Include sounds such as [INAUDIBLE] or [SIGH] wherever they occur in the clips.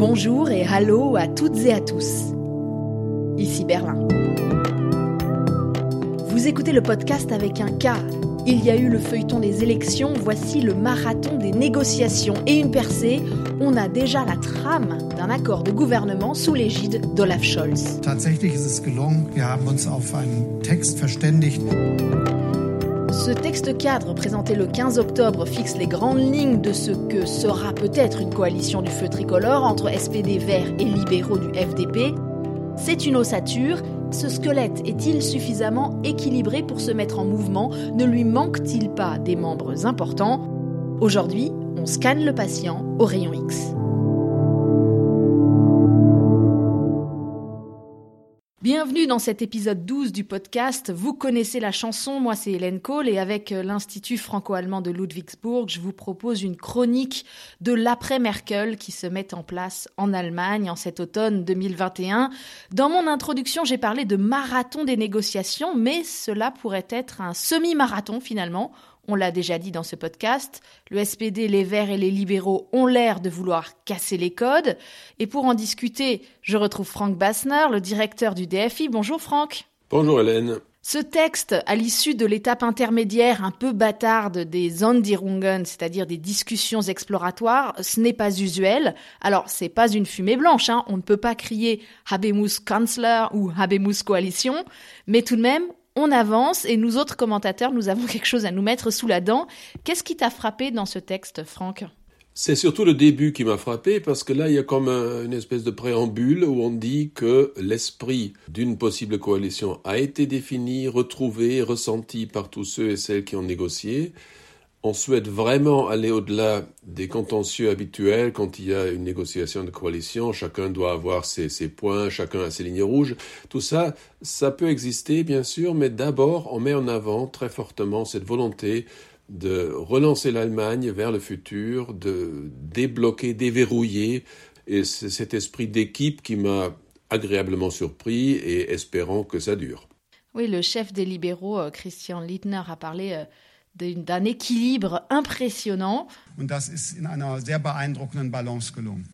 Bonjour et hallo à toutes et à tous. Ici Berlin. Vous écoutez le podcast avec un K. Il y a eu le feuilleton des élections, voici le marathon des négociations et une percée. On a déjà la trame d'un accord de gouvernement sous l'égide d'Olaf Scholz. Tatsächlich ist es gelungen. Wir haben uns auf einen Text verständigt. Ce texte cadre présenté le 15 octobre fixe les grandes lignes de ce que sera peut-être une coalition du feu tricolore entre SPD Verts et libéraux du FDP. C'est une ossature. Ce squelette est-il suffisamment équilibré pour se mettre en mouvement? Ne lui manque-t-il pas des membres importants? Aujourd'hui, on scanne le patient au rayon X. Bienvenue dans cet épisode 12 du podcast. Vous connaissez la chanson, moi c'est Hélène Kohl et avec euh, l'Institut franco-allemand de Ludwigsburg, je vous propose une chronique de l'après-Merkel qui se met en place en Allemagne en cet automne 2021. Dans mon introduction, j'ai parlé de marathon des négociations, mais cela pourrait être un semi-marathon finalement. On l'a déjà dit dans ce podcast, le SPD, les Verts et les libéraux ont l'air de vouloir casser les codes. Et pour en discuter, je retrouve Franck Bassner, le directeur du DFI. Bonjour Franck. Bonjour Hélène. Ce texte, à l'issue de l'étape intermédiaire un peu bâtarde des Andirungen, c'est-à-dire des discussions exploratoires, ce n'est pas usuel. Alors, c'est pas une fumée blanche, hein. on ne peut pas crier Habemus Kanzler ou Habemus Coalition, mais tout de même, on avance et nous autres commentateurs, nous avons quelque chose à nous mettre sous la dent. Qu'est-ce qui t'a frappé dans ce texte, Franck? C'est surtout le début qui m'a frappé parce que là, il y a comme une espèce de préambule où on dit que l'esprit d'une possible coalition a été défini, retrouvé, ressenti par tous ceux et celles qui ont négocié on souhaite vraiment aller au-delà des contentieux habituels quand il y a une négociation de coalition, chacun doit avoir ses, points, chacun a ses lignes rouges, tout ça, ça peut exister bien sûr, mais d'abord on met en avant très fortement cette volonté de relancer l'Allemagne vers le futur, de débloquer, déverrouiller, et c'est cet esprit d'équipe qui m'a agréablement surpris et espérant que ça dure. Oui, le chef des libéraux, euh, Christian Littner, a parlé euh, d'un équilibre impressionnant.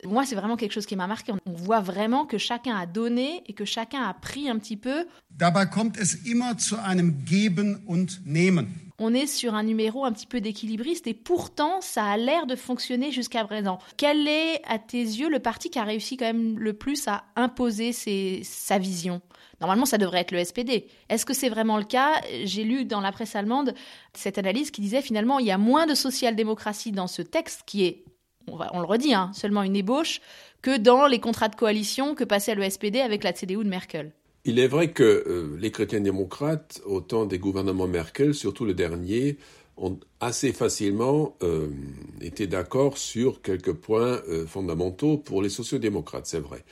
Moi, c'est vraiment quelque chose qui m'a marqué. On voit vraiment que chacun a donné et que chacun a pris un petit peu. Dabei kommt es immer zu einem Geben und Nehmen. On est sur un numéro un petit peu d'équilibriste et pourtant ça a l'air de fonctionner jusqu'à présent. Quel est, à tes yeux, le parti qui a réussi quand même le plus à imposer sa vision? Normalement, ça devrait être le SPD. Est-ce que c'est vraiment le cas? J'ai lu dans la presse allemande cette analyse qui disait finalement il y a moins de social-démocratie dans ce texte qui est, on le redit, hein, seulement une ébauche, que dans les contrats de coalition que passait le SPD avec la CDU de Merkel. Il est vrai que euh, les chrétiens démocrates, au temps des gouvernements Merkel, surtout le dernier, ont assez facilement euh, été d'accord sur quelques points euh, fondamentaux pour les sociodémocrates, c'est vrai.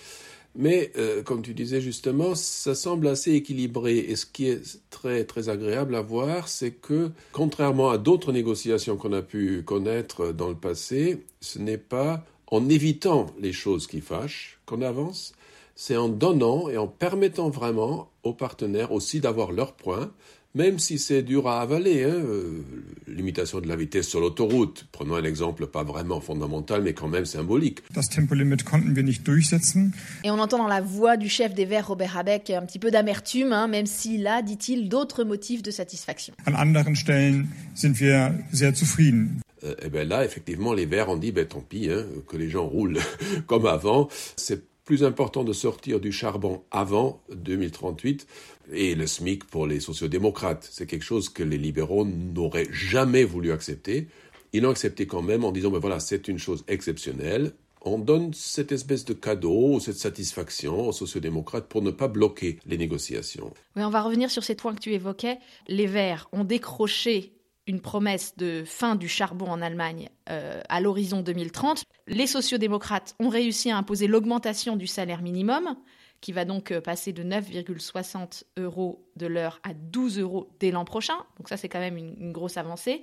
Mais, comme tu disais justement, ça semble assez équilibré. Et ce qui est très, très agréable à voir, c'est que, contrairement à d'autres négociations qu'on a pu connaître dans le passé, ce n'est pas en évitant les choses qui fâchent qu'on avance, c'est en donnant et en permettant vraiment aux partenaires aussi d'avoir leurs points, même si c'est dur à avaler, hein, euh, limitation de la vitesse sur l'autoroute, prenons un exemple pas vraiment fondamental, mais quand même symbolique. Das Tempolimit konnten wir nicht durchsetzen. Et on entend dans la voix du chef des Verts, Robert Habeck, un petit peu d'amertume, hein, même s'il a, dit-il, d'autres motifs de satisfaction. An anderen Stellen sind wir sehr zufrieden. et euh, eh bien là, effectivement, les Verts ont dit, ben tant pis, hein, que les gens roulent [LAUGHS] comme avant. C'est plus important de sortir du charbon avant 2038 et le SMIC pour les sociodémocrates. C'est quelque chose que les libéraux n'auraient jamais voulu accepter. Ils l'ont accepté quand même en disant, ben voilà, c'est une chose exceptionnelle. On donne cette espèce de cadeau, cette satisfaction aux sociodémocrates pour ne pas bloquer les négociations. Oui, on va revenir sur ces points que tu évoquais. Les Verts ont décroché une promesse de fin du charbon en Allemagne euh, à l'horizon 2030. Les sociodémocrates ont réussi à imposer l'augmentation du salaire minimum, qui va donc euh, passer de 9,60 euros de l'heure à 12 euros dès l'an prochain. Donc ça, c'est quand même une, une, grosse avancée.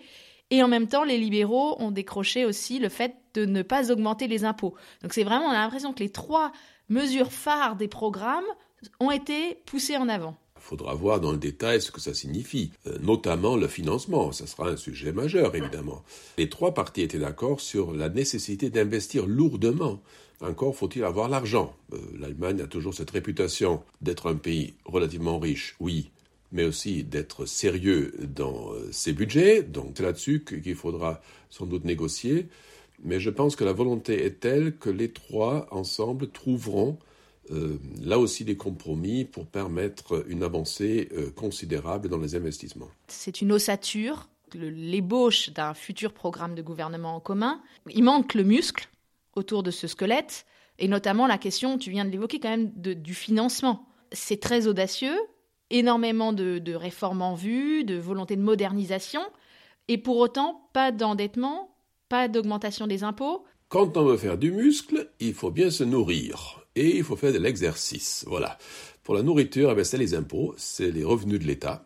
Et en même temps, les libéraux ont décroché aussi le fait de ne pas augmenter les impôts. Donc c'est vraiment, on a l'impression que les trois mesures phares des programmes ont été poussées en avant. Faudra voir dans le détail ce que ça signifie, euh, notamment le financement. Ça sera un sujet majeur, évidemment. Les trois parties étaient d'accord sur la nécessité d'investir lourdement. Encore faut-il avoir l'argent. Euh, L'Allemagne a toujours cette réputation d'être un pays relativement riche, oui, mais aussi d'être sérieux dans euh, ses budgets. Donc c'est là-dessus qu'il faudra sans doute négocier. Mais je pense que la volonté est telle que les trois ensemble trouveront euh, là aussi des compromis pour permettre une avancée euh, considérable dans les investissements. C'est une ossature, l'ébauche d'un futur programme de gouvernement en commun. Il manque le muscle autour de ce squelette, et notamment la question, tu viens de l'évoquer quand même, du financement. C'est très audacieux, énormément de, de réformes en vue, de volonté de modernisation, et pour autant, pas d'endettement, pas d'augmentation des impôts. Quand on veut faire du muscle, il faut bien se nourrir et il faut faire de l'exercice. Voilà. Pour la nourriture, eh c'est les impôts, c'est les revenus de l'État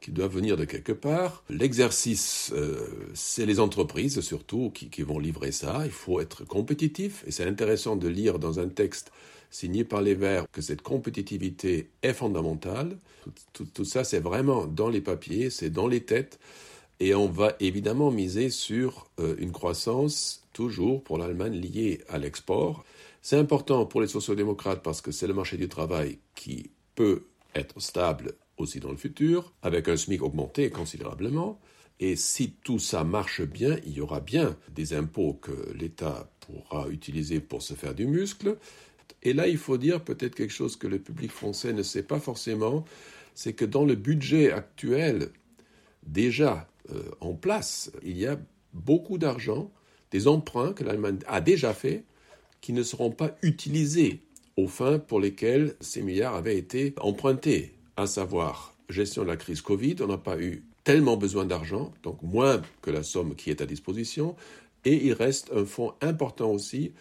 qui doivent venir de quelque part. L'exercice, euh, c'est les entreprises surtout qui, vont livrer ça. Il faut être compétitif et c'est intéressant de lire dans un texte signé par les Verts que cette compétitivité est fondamentale. Tout, ça, c'est vraiment dans les papiers, c'est dans les têtes. Et on va évidemment miser sur euh, une croissance toujours pour l'Allemagne liée à l'export. C'est important pour les sociodémocrates parce que c'est le marché du travail qui peut être stable aussi dans le futur, avec un SMIC augmenté considérablement. Et si tout ça marche bien, il y aura bien des impôts que l'État pourra utiliser pour se faire du muscle. Et là, il faut dire peut-être quelque chose que le public français ne sait pas forcément, c'est que dans le budget actuel, déjà euh, en place, il y a beaucoup d'argent, des emprunts que l'Allemagne a déjà fait, qui ne seront pas utilisés aux fins pour lesquelles ces milliards avaient été empruntés, à savoir gestion de la crise Covid, on n'a pas eu tellement besoin d'argent, donc moins que la somme qui est à disposition, et il reste un fonds important aussi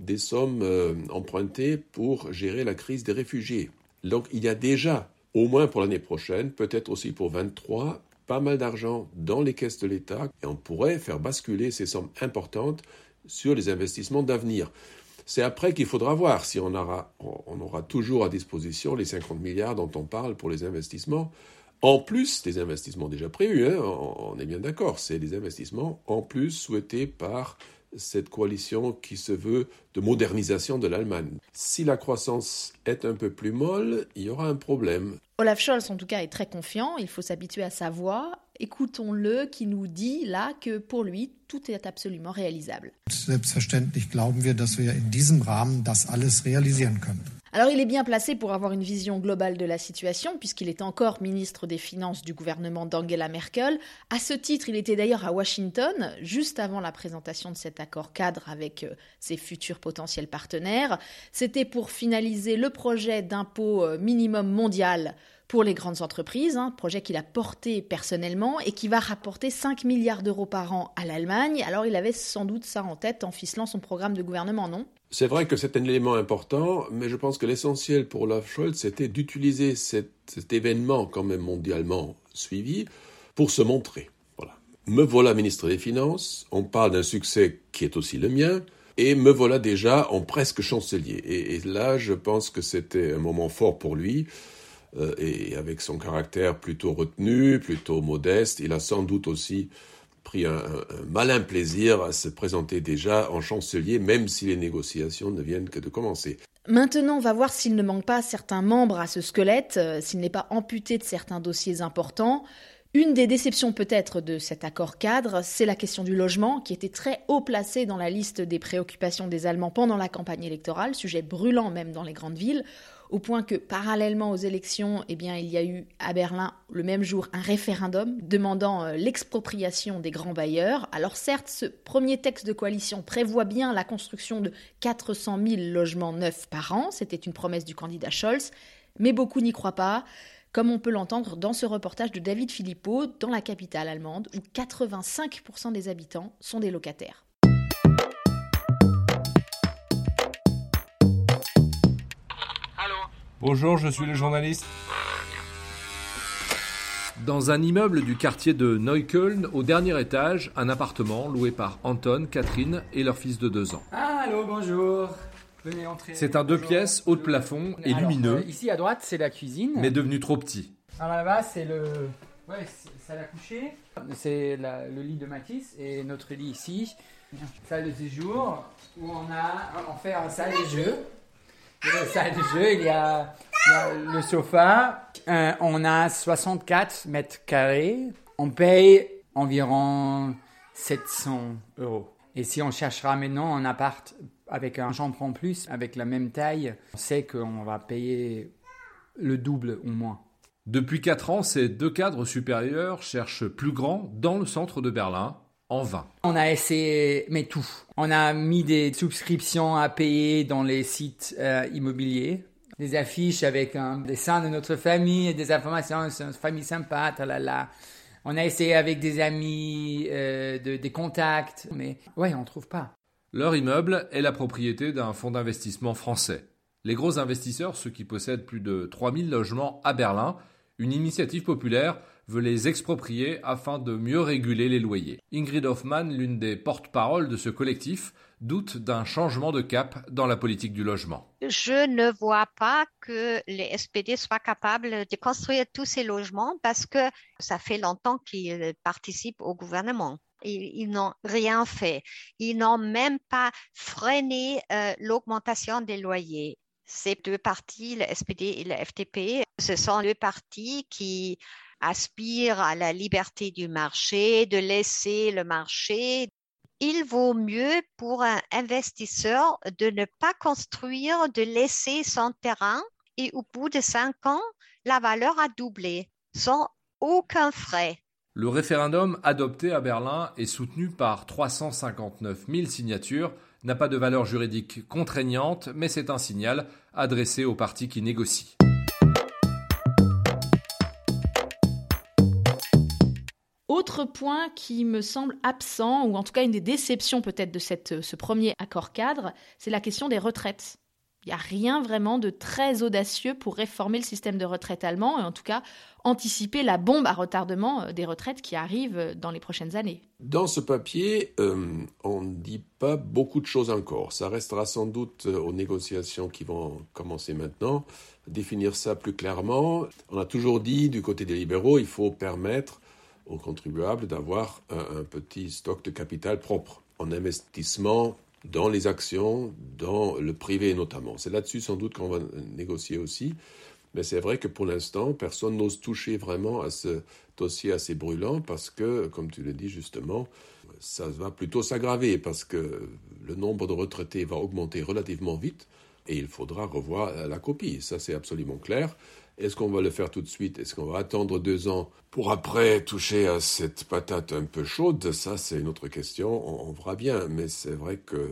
des sommes euh, empruntées pour gérer la crise des réfugiés. Donc il y a déjà, au moins pour l'année prochaine, peut-être aussi pour 23, pas mal d'argent dans les caisses de l'État, et on pourrait faire basculer ces sommes importantes sur les investissements d'avenir. C'est après qu'il faudra voir si on aura, on aura toujours à disposition les 50 milliards dont on parle pour les investissements, en plus des investissements déjà prévus. Hein, on est bien d'accord, c'est des investissements en plus souhaités par cette coalition qui se veut de modernisation de l'Allemagne. Si la croissance est un peu plus molle, il y aura un problème. Olaf Scholz, en tout cas, est très confiant. Il faut s'habituer à sa voix. Écoutons-le qui nous dit là que pour lui, tout est absolument réalisable. Selbstverständlich glauben wir, dass wir in diesem Rahmen das alles realisieren können. Alors il est bien placé pour avoir une vision globale de la situation, puisqu'il est encore ministre des Finances du gouvernement d'Angela Merkel. À ce titre, il était d'ailleurs à Washington, juste avant la présentation de cet accord cadre avec euh, ses futurs potentiels partenaires. C'était pour finaliser le projet d'impôt euh, minimum mondial pour les grandes entreprises, un projet qu'il a porté personnellement et qui va rapporter 5 milliards d'euros par an à l'Allemagne. Alors il avait sans doute ça en tête en ficelant son programme de gouvernement, non? C'est vrai que c'est un élément important, mais je pense que l'essentiel pour Olaf Scholz, c'était d'utiliser cet, événement quand même mondialement suivi pour se montrer. Voilà. Me voilà ministre des Finances, on parle d'un succès qui est aussi le mien, et me voilà déjà en presque chancelier. Et, là, je pense que c'était un moment fort pour lui. Euh, et avec son caractère plutôt retenu, plutôt modeste, il a sans doute aussi pris un, malin plaisir à se présenter déjà en chancelier, même si les négociations ne viennent que de commencer. Maintenant, on va voir s'il ne manque pas certains membres à ce squelette, euh, s'il n'est pas amputé de certains dossiers importants. Une des déceptions peut-être de cet accord cadre, c'est la question du logement, qui était très haut placé dans la liste des préoccupations des Allemands pendant la campagne électorale, sujet brûlant même dans les grandes villes au point que parallèlement aux élections, eh il y a eu à Berlin le même jour un référendum demandant euh, l'expropriation des grands bailleurs. Alors certes, ce premier texte de coalition prévoit bien la construction de 400 000 logements neufs par an, c'était une promesse du candidat Scholz, mais beaucoup n'y croient pas comme on peut l'entendre dans ce reportage de David Philippot dans la capitale allemande, où 85% des habitants sont des locataires. Bonjour, je suis le journaliste. Dans un immeuble du quartier de Neukölln, au dernier étage, un appartement loué par Anton, Catherine et leur fils de deux ans. Allô, bonjour. C'est un deux pièces, haut de plafond et lumineux. Euh, ici à droite, c'est la cuisine. Mais devenu trop petit. Alors là-bas, c'est le. Ouais, salle à coucher. C'est le lit de Matisse et notre lit ici. Salle de séjour où on a. On fait un salle de jeu. Dans salle de jeu, il y a, le sofa. Euh, on a 64 mètres carrés. On paye environ 700 euros. Et si on cherchera maintenant un appart avec un chambre en plus, avec la même taille, on sait qu'on va payer le double ou moins. Depuis 4 ans, ces deux cadres supérieurs cherchent plus grand dans le centre de Berlin, en vain. On a essayé, mais tout. On a mis des souscriptions à payer dans les sites euh, immobiliers, des affiches avec un dessin de notre famille, des informations sur notre famille sympa, talala. On a essayé avec des amis, euh, de, des contacts, mais ouais, on trouve pas. Leur immeuble est la propriété d'un fonds d'investissement français. Les gros investisseurs, ceux qui possèdent plus de 3000 logements à Berlin, une initiative populaire veut les exproprier afin de mieux réguler les loyers. Ingrid Hoffmann, l'une des porte-paroles de ce collectif, doute d'un changement de cap dans la politique du logement. Je ne vois pas que les SPD soient capables de construire tous ces logements parce que ça fait longtemps qu'ils participent au gouvernement. Ils, n'ont rien fait. Ils n'ont même pas freiné euh, l'augmentation des loyers. Ces deux partis, le SPD et le FDP, ce sont deux partis qui aspirent à la liberté du marché, de laisser le marché. Il vaut mieux pour un investisseur de ne pas construire, de laisser son terrain et au bout de cinq ans, la valeur a doublé sans aucun frais. Le référendum adopté à Berlin et soutenu par 359 000 signatures n'a pas de valeur juridique contraignante, mais c'est un signal adressé aux partis qui négocient. Autre point qui me semble absent, ou en tout cas une des déceptions peut-être de cette, ce premier accord cadre, c'est la question des retraites. Il n'y a rien vraiment de très audacieux pour réformer le système de retraite allemand et en tout cas anticiper la bombe à retardement euh, des retraites qui arrivent euh, dans les prochaines années. Dans ce papier, euh, on ne dit pas beaucoup de choses encore. Ça restera sans doute aux négociations qui vont commencer maintenant, définir ça plus clairement. On a toujours dit du côté des libéraux, il faut permettre aux contribuables d'avoir un, petit stock de capital propre en investissement dans les actions, dans le privé notamment. C'est là-dessus sans doute qu'on va négocier aussi. Mais c'est vrai que pour l'instant, personne n'ose toucher vraiment à ce dossier assez brûlant parce que, comme tu le dis justement, ça va plutôt s'aggraver parce que le nombre de retraités va augmenter relativement vite et il faudra revoir la copie. Ça, c'est absolument clair. Est-ce qu'on va le faire tout de suite? Est-ce qu'on va attendre deux ans pour après toucher à cette patate un peu chaude? Ça, c'est une autre question. On, verra bien. Mais c'est vrai que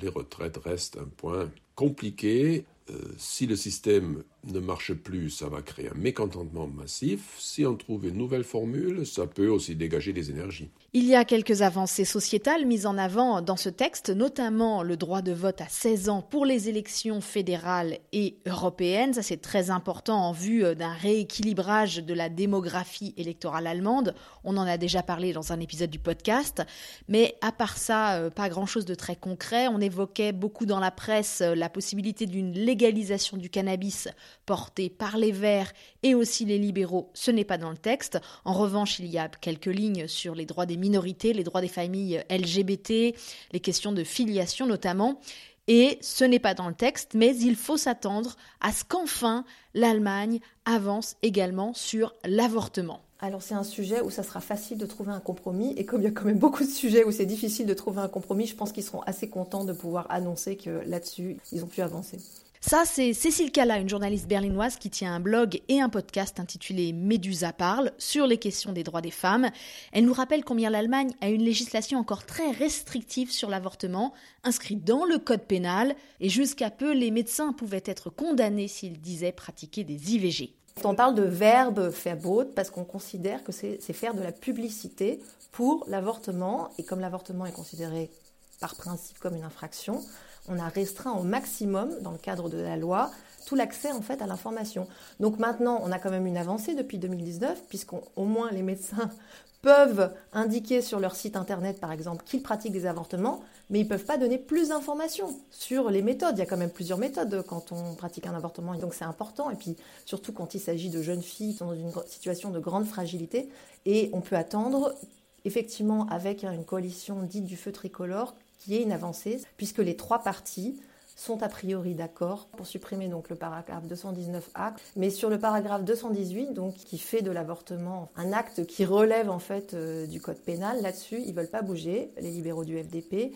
les retraites restent un point compliqué. Euh, si le système ne marche plus, ça va créer un mécontentement massif. Si on trouve une nouvelle formule, ça peut aussi dégager des énergies. Il y a quelques avancées sociétales mises en avant dans ce texte, notamment le droit de vote à 16 ans pour les élections fédérales et européennes. Ça, c'est très important en vue euh, d'un rééquilibrage de la démographie électorale allemande. On en a déjà parlé dans un épisode du podcast. Mais à part ça, euh, pas grand-chose de très concret. On évoquait beaucoup dans la presse la possibilité d'une légalisation du cannabis porté par les Verts et aussi les libéraux, ce n'est pas dans le texte. En revanche, il y a quelques lignes sur les droits des minorités, les droits des familles LGBT, les questions de filiation notamment. Et ce n'est pas dans le texte, mais il faut s'attendre à ce qu'enfin l'Allemagne avance également sur l'avortement. Alors c'est un sujet où ça sera facile de trouver un compromis et comme il y a quand même beaucoup de sujets où c'est difficile de trouver un compromis, je pense qu'ils seront assez contents de pouvoir annoncer que là-dessus, ils ont pu avancer. Ça, c'est Cécile Cala, une journaliste berlinoise qui tient un blog et un podcast intitulé Médusa parle sur les questions des droits des femmes. Elle nous rappelle combien l'Allemagne a une législation encore très restrictive sur l'avortement, inscrite dans le code pénal, et jusqu'à peu, les médecins pouvaient être condamnés s'ils disaient pratiquer des IVG. On parle de verbe verbot parce qu'on considère que c'est faire de la publicité pour l'avortement, et comme l'avortement est considéré par principe comme une infraction, on a restreint au maximum, dans le cadre de la loi, tout l'accès en fait à l'information. Donc maintenant, on a quand même une avancée depuis 2019, puisqu'au moins les médecins [LAUGHS] peuvent indiquer sur leur site internet, par exemple, qu'ils pratiquent des avortements, mais ils ne peuvent pas donner plus d'informations sur les méthodes. Il y a quand même plusieurs méthodes quand on pratique un avortement, donc c'est important. Et puis surtout quand il s'agit de jeunes filles qui sont dans une situation de grande fragilité, et on peut attendre effectivement avec une coalition dite du feu tricolore qui est une avancée, puisque les trois parties sont a priori d'accord pour supprimer donc le paragraphe 219A, mais sur le paragraphe 218, donc qui fait de l'avortement un acte qui relève en fait euh, du code pénal, là-dessus ils veulent pas bouger, les libéraux du FDP.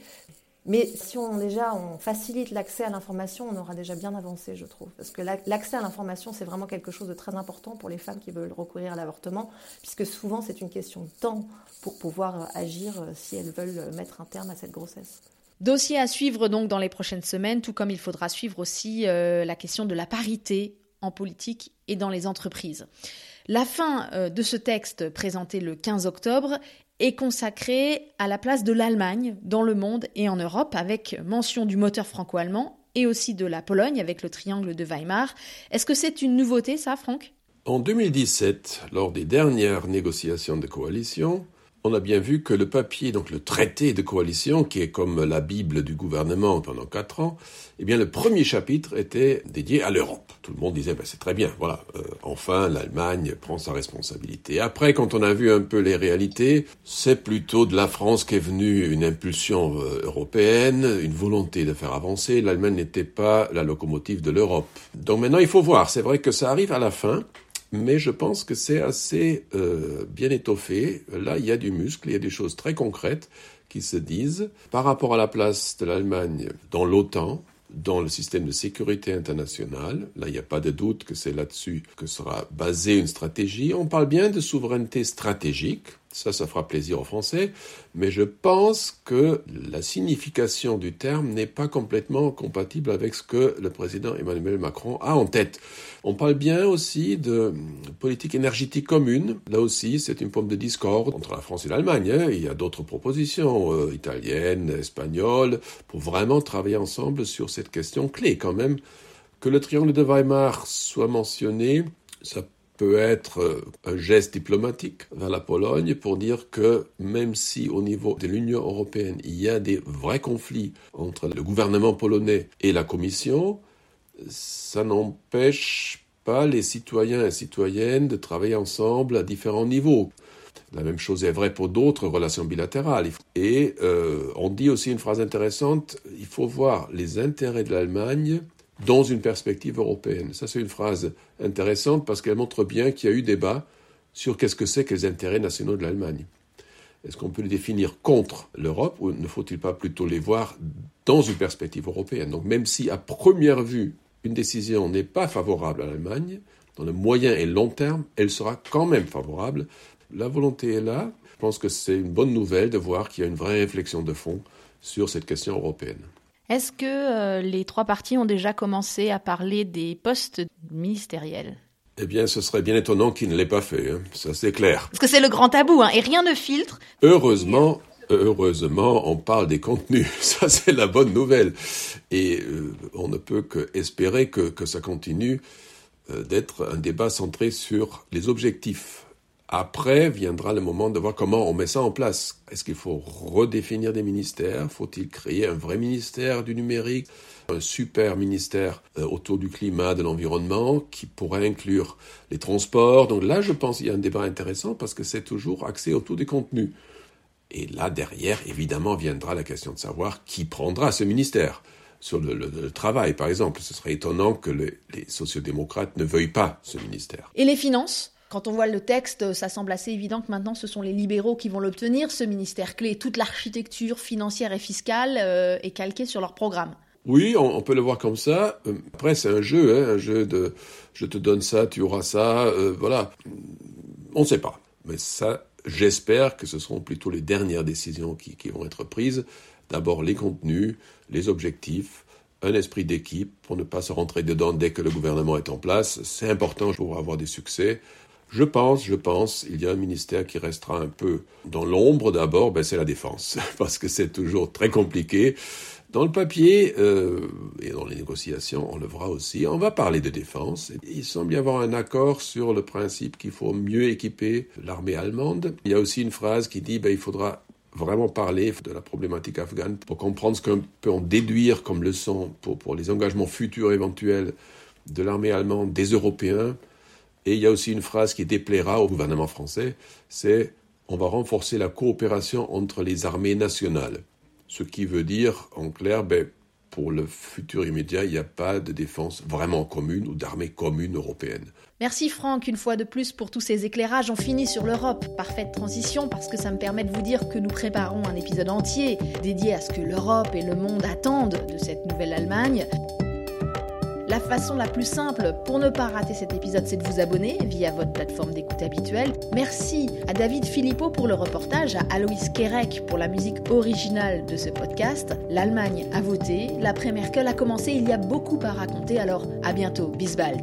Mais si on déjà on facilite l'accès à l'information, on aura déjà bien avancé, je trouve, parce que l'accès à l'information c'est vraiment quelque chose de très important pour les femmes qui veulent recourir à l'avortement, puisque souvent c'est une question de temps pour pouvoir agir euh, si elles veulent mettre un terme à cette grossesse. Dossier à suivre donc dans les prochaines semaines, tout comme il faudra suivre aussi euh, la question de la parité en politique et dans les entreprises. La fin euh, de ce texte présenté le 15 octobre est consacrée à la place de l'Allemagne dans le monde et en Europe, avec mention du moteur franco-allemand et aussi de la Pologne avec le triangle de Weimar. Est-ce que c'est une nouveauté, ça, Franck? En 2017, lors des dernières négociations de coalition, on a bien vu que le papier, donc le traité de coalition, qui est comme la Bible du gouvernement pendant quatre ans, eh bien le premier chapitre était dédié à l'Europe. Tout le monde disait, ben, c'est très bien, voilà, euh, enfin l'Allemagne prend sa responsabilité. Après, quand on a vu un peu les réalités, c'est plutôt de la France qu'est venue une impulsion euh, européenne, une volonté de faire avancer. L'Allemagne n'était pas la locomotive de l'Europe. Donc maintenant, il faut voir. C'est vrai que ça arrive à la fin mais je pense que c'est assez euh, bien étoffé. Là, il y a du muscle, il y a des choses très concrètes qui se disent par rapport à la place de l'Allemagne dans l'OTAN, dans le système de sécurité internationale. Là, il n'y a pas de doute que c'est là-dessus que sera basée une stratégie. On parle bien de souveraineté stratégique. Ça, ça fera plaisir aux Français. Mais je pense que la signification du terme n'est pas complètement compatible avec ce que le président Emmanuel Macron a en tête. On parle bien aussi de politique énergétique commune. Là aussi, c'est une forme de discorde entre la France et l'Allemagne. Hein. Il y a d'autres propositions euh, italiennes, espagnoles, pour vraiment travailler ensemble sur cette question clé quand même. Que le triangle de Weimar soit mentionné, ça peut être euh, un geste diplomatique vers la Pologne pour dire que même si au niveau de l'Union européenne il y a des vrais conflits entre le gouvernement polonais et la Commission, ça n'empêche pas les citoyens et citoyennes de travailler ensemble à différents niveaux. La même chose est vraie pour d'autres relations bilatérales. Et euh, on dit aussi une phrase intéressante, il faut voir les intérêts de l'Allemagne dans une perspective européenne. Ça, c'est une phrase intéressante parce qu'elle montre bien qu'il y a eu débat sur qu'est-ce que c'est que les intérêts nationaux de l'Allemagne. Est-ce qu'on peut les définir contre l'Europe ou ne faut-il pas plutôt les voir dans une perspective européenne? Donc même si à première vue une décision n'est pas favorable à l'Allemagne, dans le moyen et long terme, elle sera quand même favorable. La volonté est là. Je pense que c'est une bonne nouvelle de voir qu'il y a une vraie réflexion de fond sur cette question européenne. Est-ce que euh, les trois partis ont déjà commencé à parler des postes ministériels? Eh bien, ce serait bien étonnant qu'ils ne l'aient pas fait, hein. ça c'est clair. Parce que c'est le grand tabou, hein, et rien ne filtre. Heureusement, heureusement, on parle des contenus. [LAUGHS] Ça, c'est la bonne nouvelle. Et euh, on ne peut qu'espérer que, que ça continue euh, d'être un débat centré sur les objectifs. Après viendra le moment de voir comment on met ça en place. Est-ce qu'il faut redéfinir des ministères? Faut-il créer un vrai ministère du numérique? Un super ministère euh, autour du climat, de l'environnement, qui pourrait inclure les transports? Donc là, je pense qu'il y a un débat intéressant parce que c'est toujours axé autour des contenus. Et là, derrière, évidemment, viendra la question de savoir qui prendra ce ministère. Sur le, travail, par exemple, ce serait étonnant que les sociodémocrates ne veuillent pas ce ministère. Et les finances? Quand on voit le texte, ça semble assez évident que maintenant ce sont les libéraux qui vont l'obtenir, ce ministère clé. Toute l'architecture financière et fiscale euh, est calquée sur leur programme. Oui, on, peut le voir comme ça. Euh, après, c'est un jeu, hein, un jeu de je te donne ça, tu auras ça, euh, voilà. On ne sait pas. Mais ça, J'espère que ce seront plutôt les dernières décisions qui, vont être prises. D'abord les contenus, les objectifs, un esprit d'équipe pour ne pas se rentrer dedans dès que le gouvernement est en place. C'est important pour avoir des succès. Je pense, je pense, il y a un ministère qui restera un peu dans l'ombre d'abord, ben c'est la défense, [LAUGHS] parce que c'est toujours très compliqué. Dans le papier euh, et dans les négociations, on le verra aussi, on va parler de défense. Il semble y avoir un accord sur le principe qu'il faut mieux équiper l'armée allemande. Il y a aussi une phrase qui dit ben, il faudra vraiment parler de la problématique afghane pour comprendre ce qu'on peut en déduire comme leçon pour, pour les engagements futurs éventuels de l'armée allemande, des Européens. Et il y a aussi une phrase qui déplaira au gouvernement français, c'est on va renforcer la coopération entre les armées nationales. Ce qui veut dire, en clair, ben, pour le futur immédiat, il n'y a pas de défense vraiment commune ou d'armée commune européenne. Merci Franck, une fois de plus pour tous ces éclairages. On finit sur l'Europe. Parfaite transition parce que ça me permet de vous dire que nous préparons un épisode entier dédié à ce que l'Europe et le monde attendent de cette nouvelle Allemagne. La façon la plus simple pour ne pas rater cet épisode, c'est de vous abonner via votre plateforme d'écoute habituelle. Merci à David Philippot pour le reportage, à Aloïs Kerek pour la musique originale de ce podcast. L'Allemagne a voté, l'après Merkel a commencé, il y a beaucoup à raconter, alors à bientôt, bis bald.